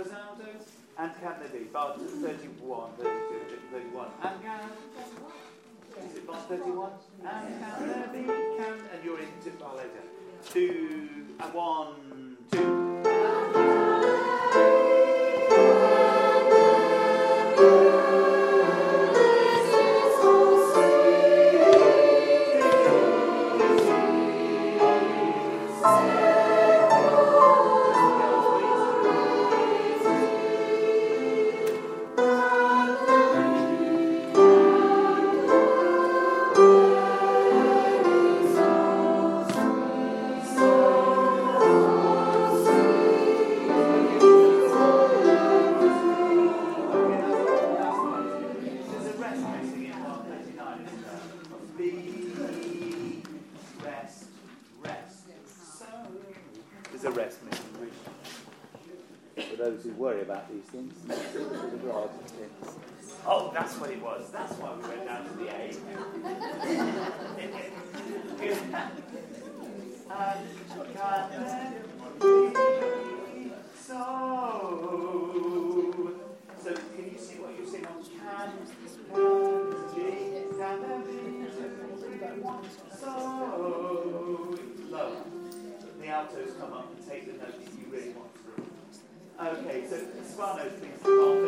Alexander and Cadnaby, bar 31, 32, 31. And Gad? Is it bar 31? And Cadnaby, Can, and you're into, bar later. Two, and one, two. Okay, so Spanos, please.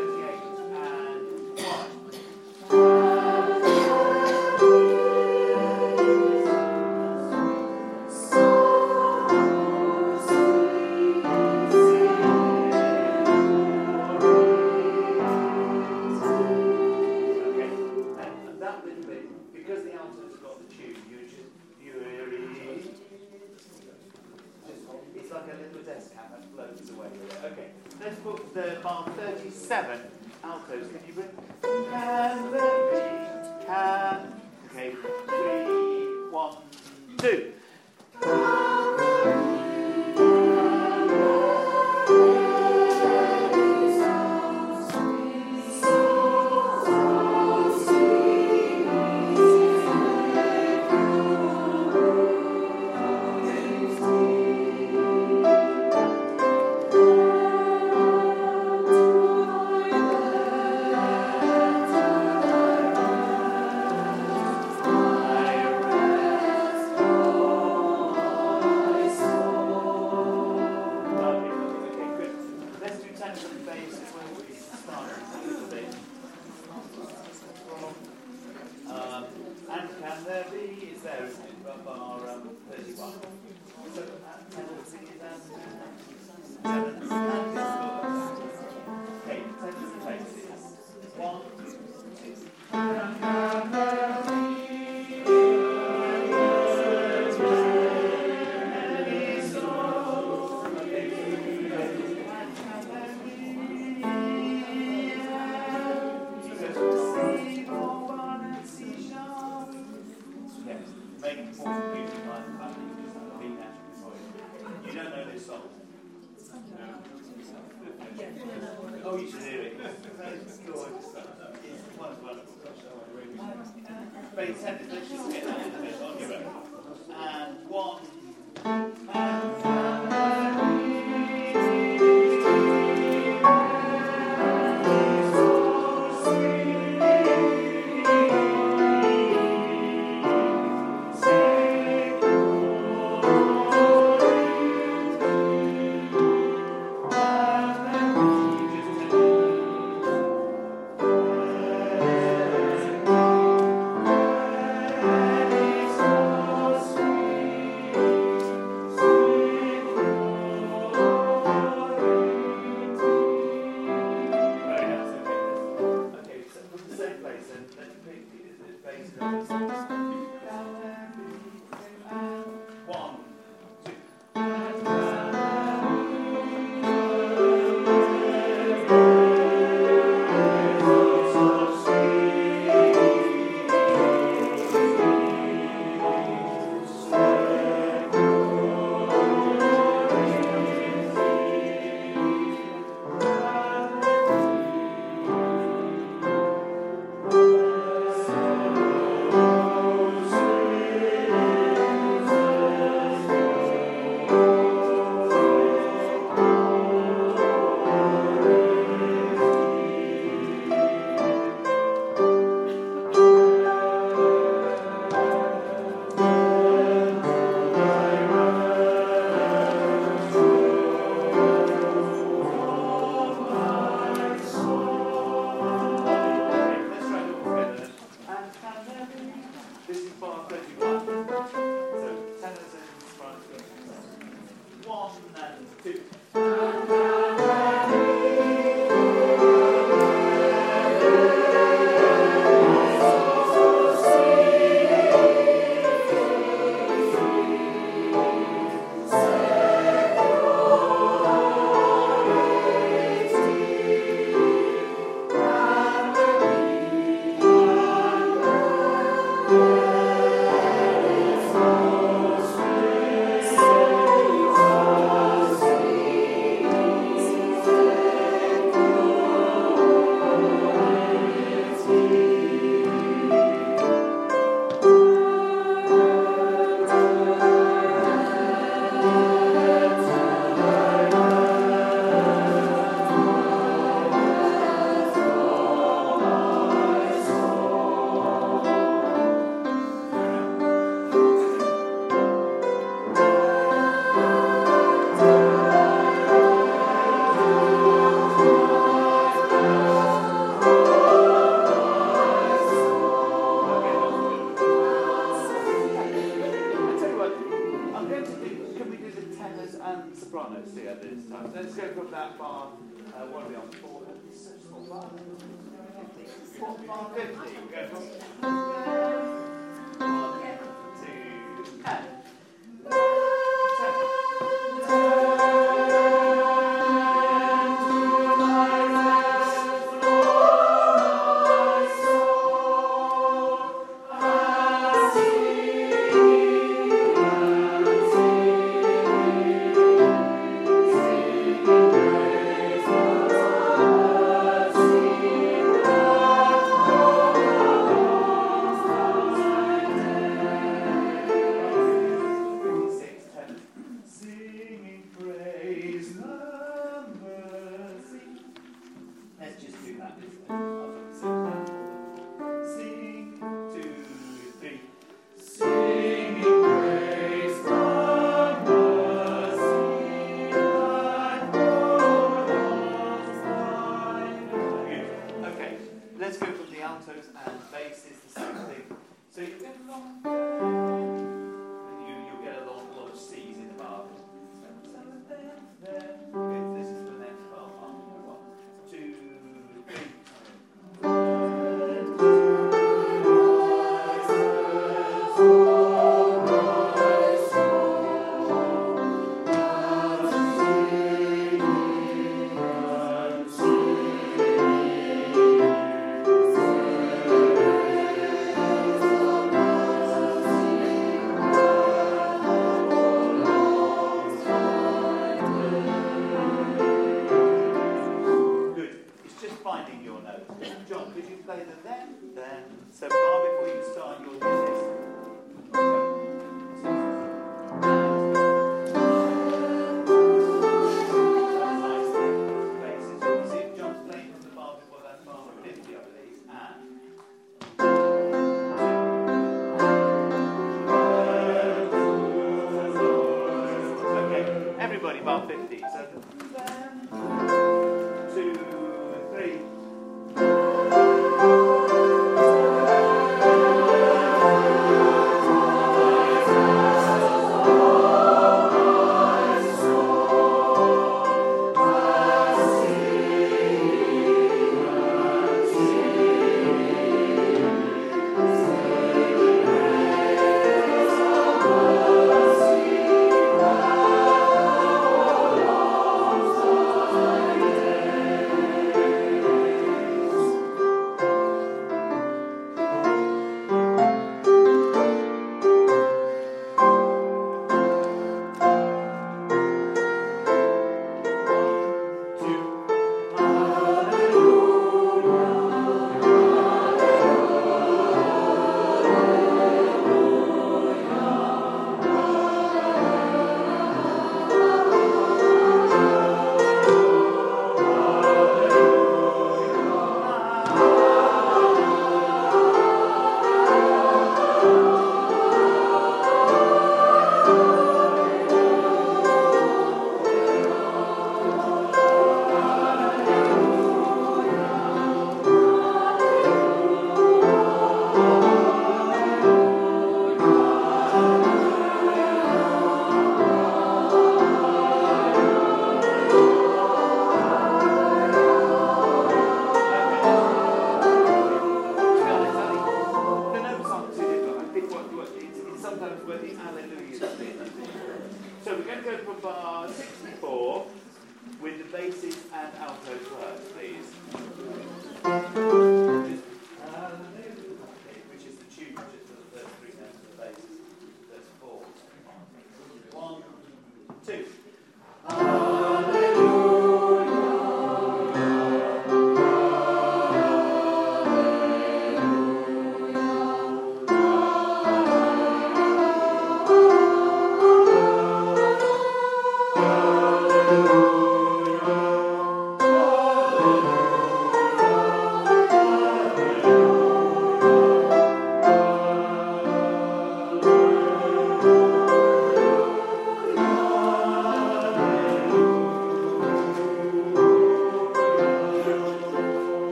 50s.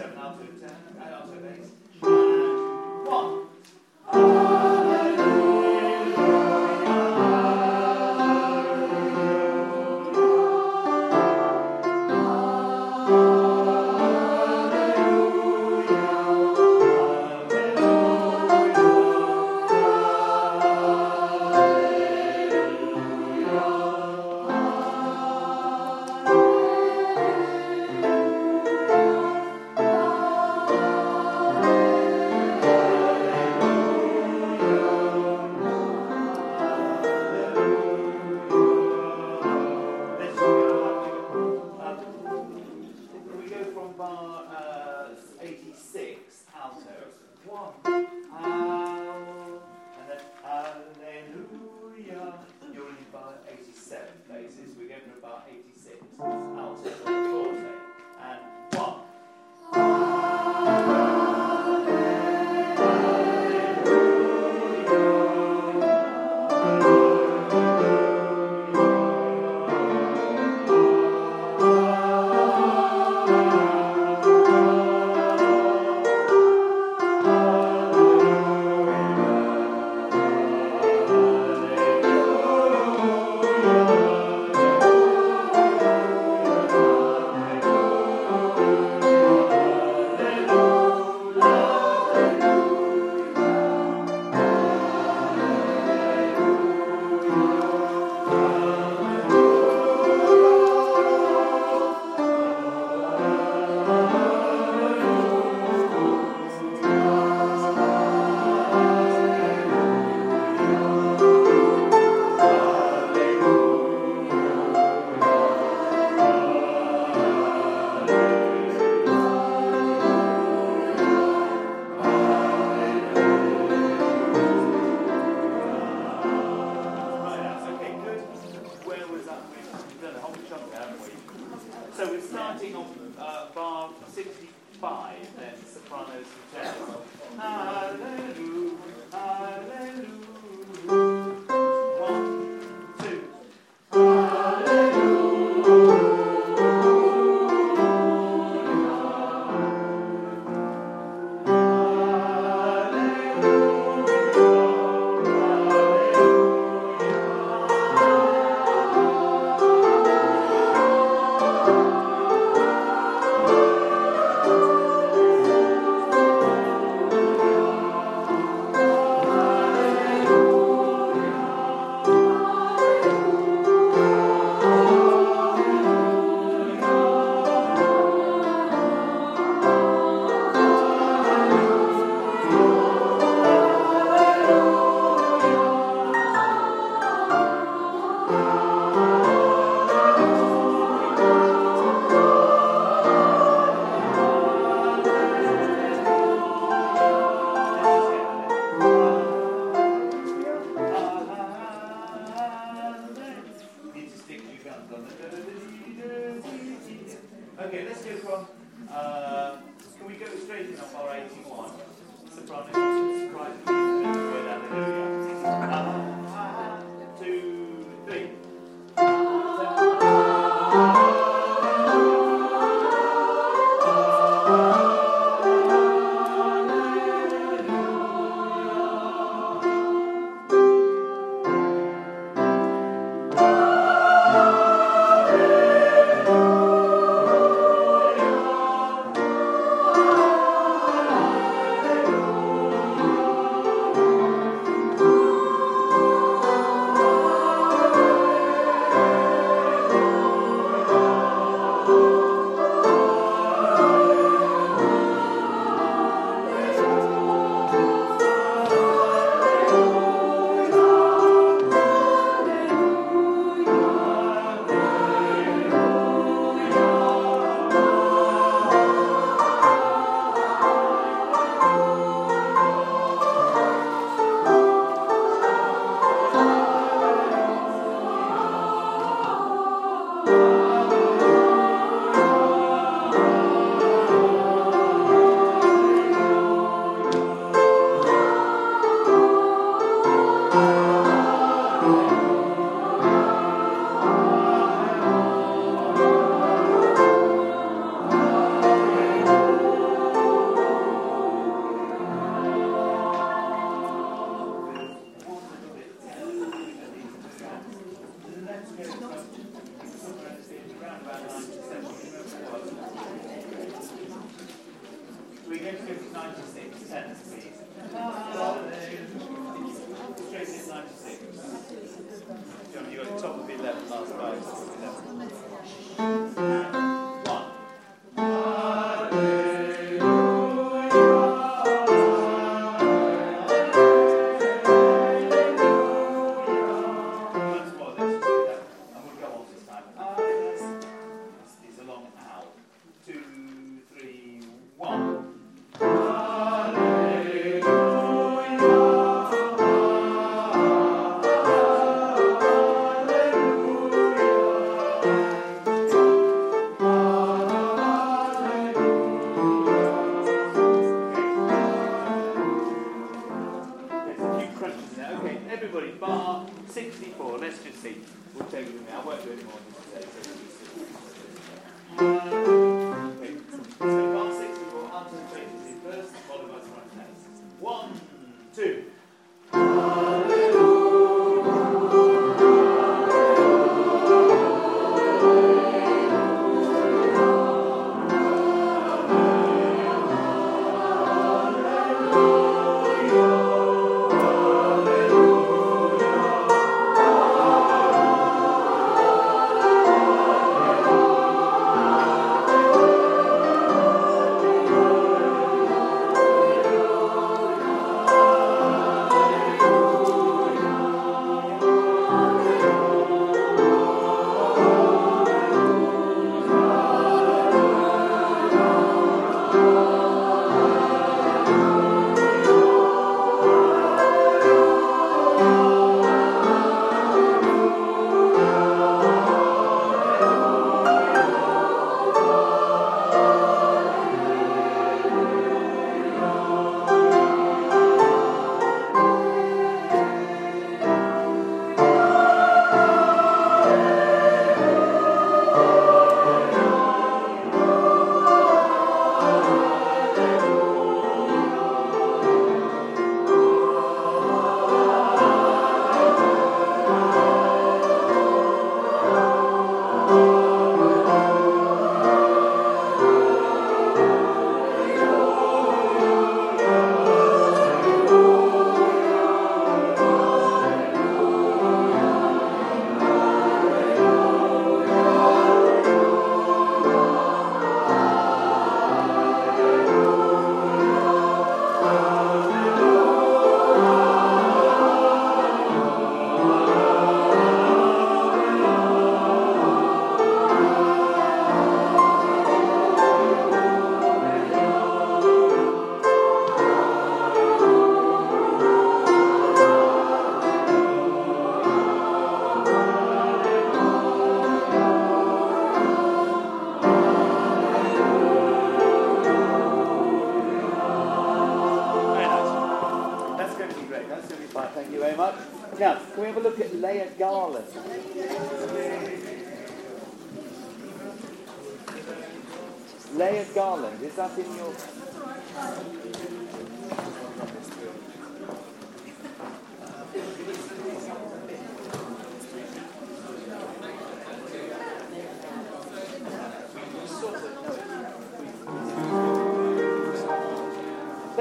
seven altitude.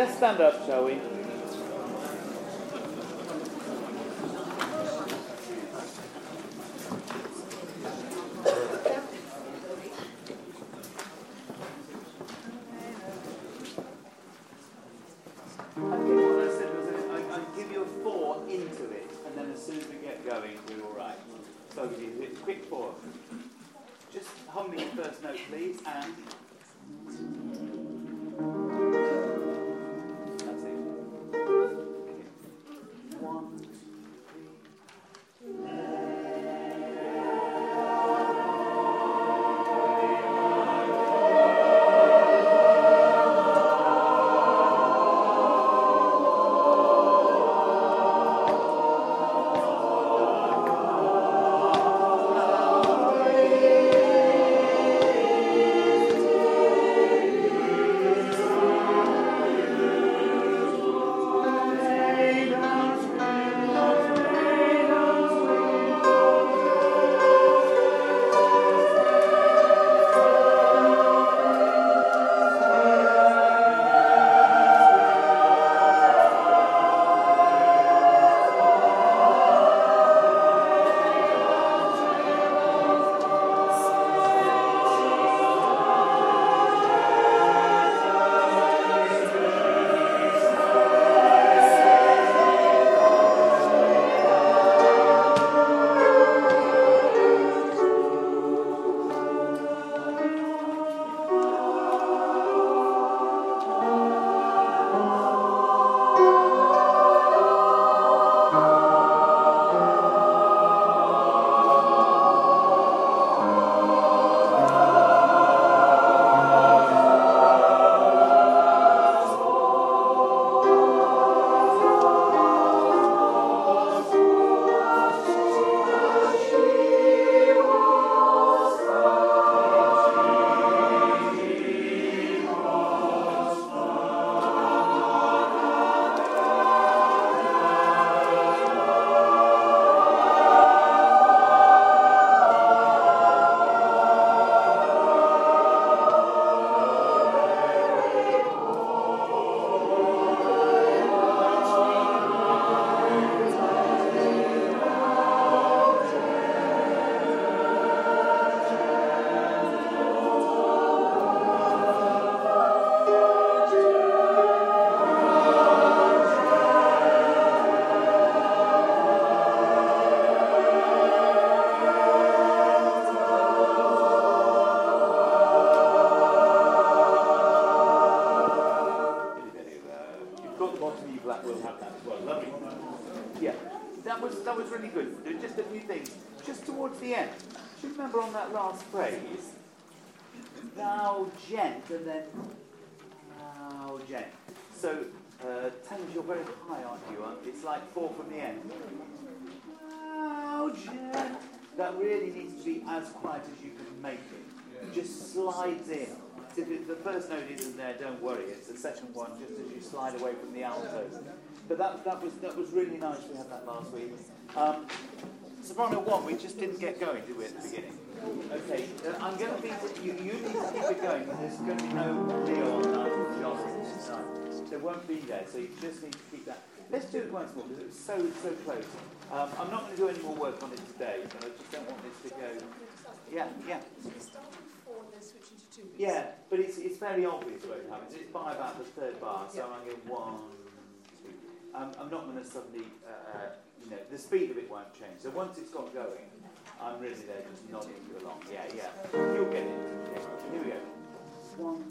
Stand up, shall we? Remember on that last phrase? Thou gent, and then thou gent. So, uh, Thames, you're very high, aren't you? Aren't? It's like four from the end. Thou gent. That really needs to be as quiet as you can make it. Just slides in. So if the first note isn't there, don't worry. It's the second one, just as you slide away from the alto. But that, that was that was really nice. We had that last week. Um, soprano one, we just didn't get going, did we, at the beginning? Okay, uh, I'm going to be. You, you need to keep it going. There's going to be no Leo on night tonight. There won't be there, so you just need to keep that. Let's do it once more because it was so so close. Um, I'm not going to do any more work on it today, but I just don't want this to go. Yeah, yeah. So you start with four then switch into two. Yeah, but it's, it's very obvious where it happens. It's by about the third bar, so I'm going one, two. Um, I'm not going to suddenly, uh, uh, you know, the speed of it won't change. So once it's got going, I'm really there just nodding you along. Yeah, yeah. You'll get it. Yeah. Here we go. One.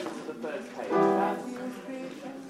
Quotes of the first page. That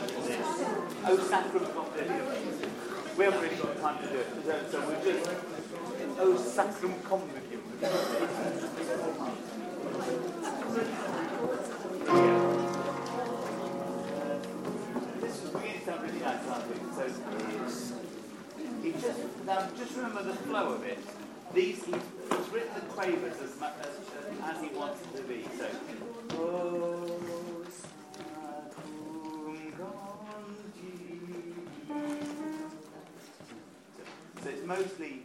Oh, video. We haven't really got time to do it, so, we'll just. Oh, Sacrum Convivium. Really nice, aren't? So it's. Just now just remember the flow of it. These he, he's written the quavers as much as, as he wants to be. So. Oh, mostly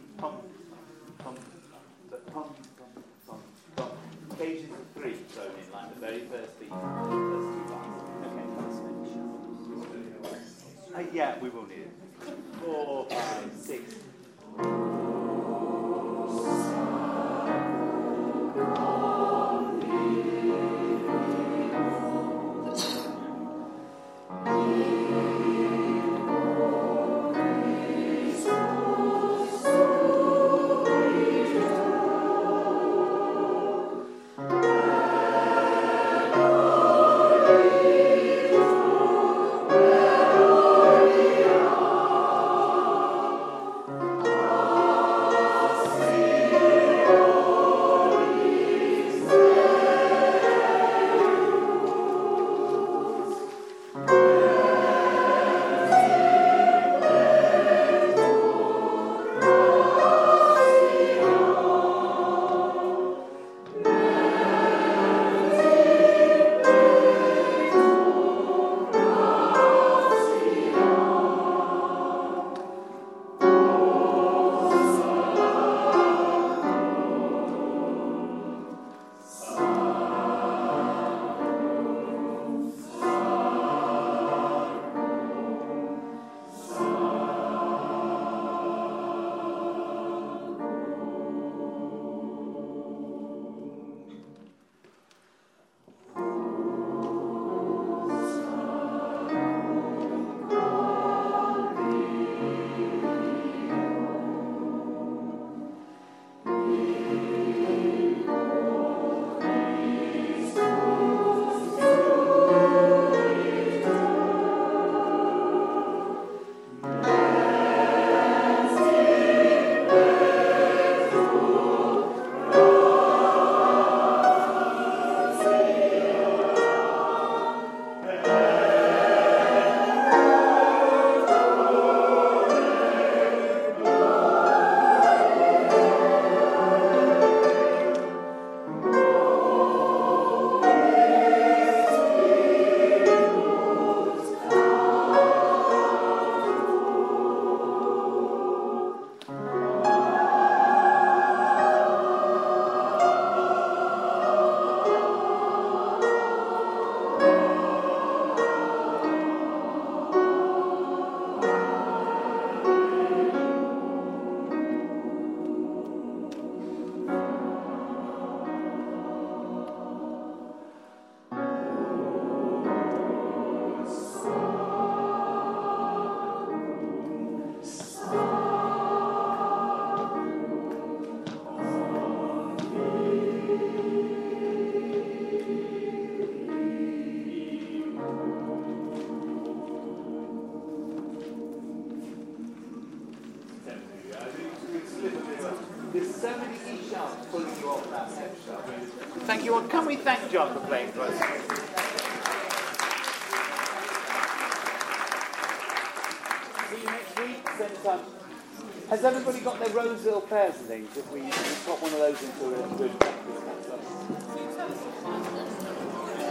got their Roseville pairs and things? If we, we pop one of those into a good.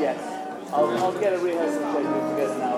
Yes. I'll, I'll get a rehearsal tape.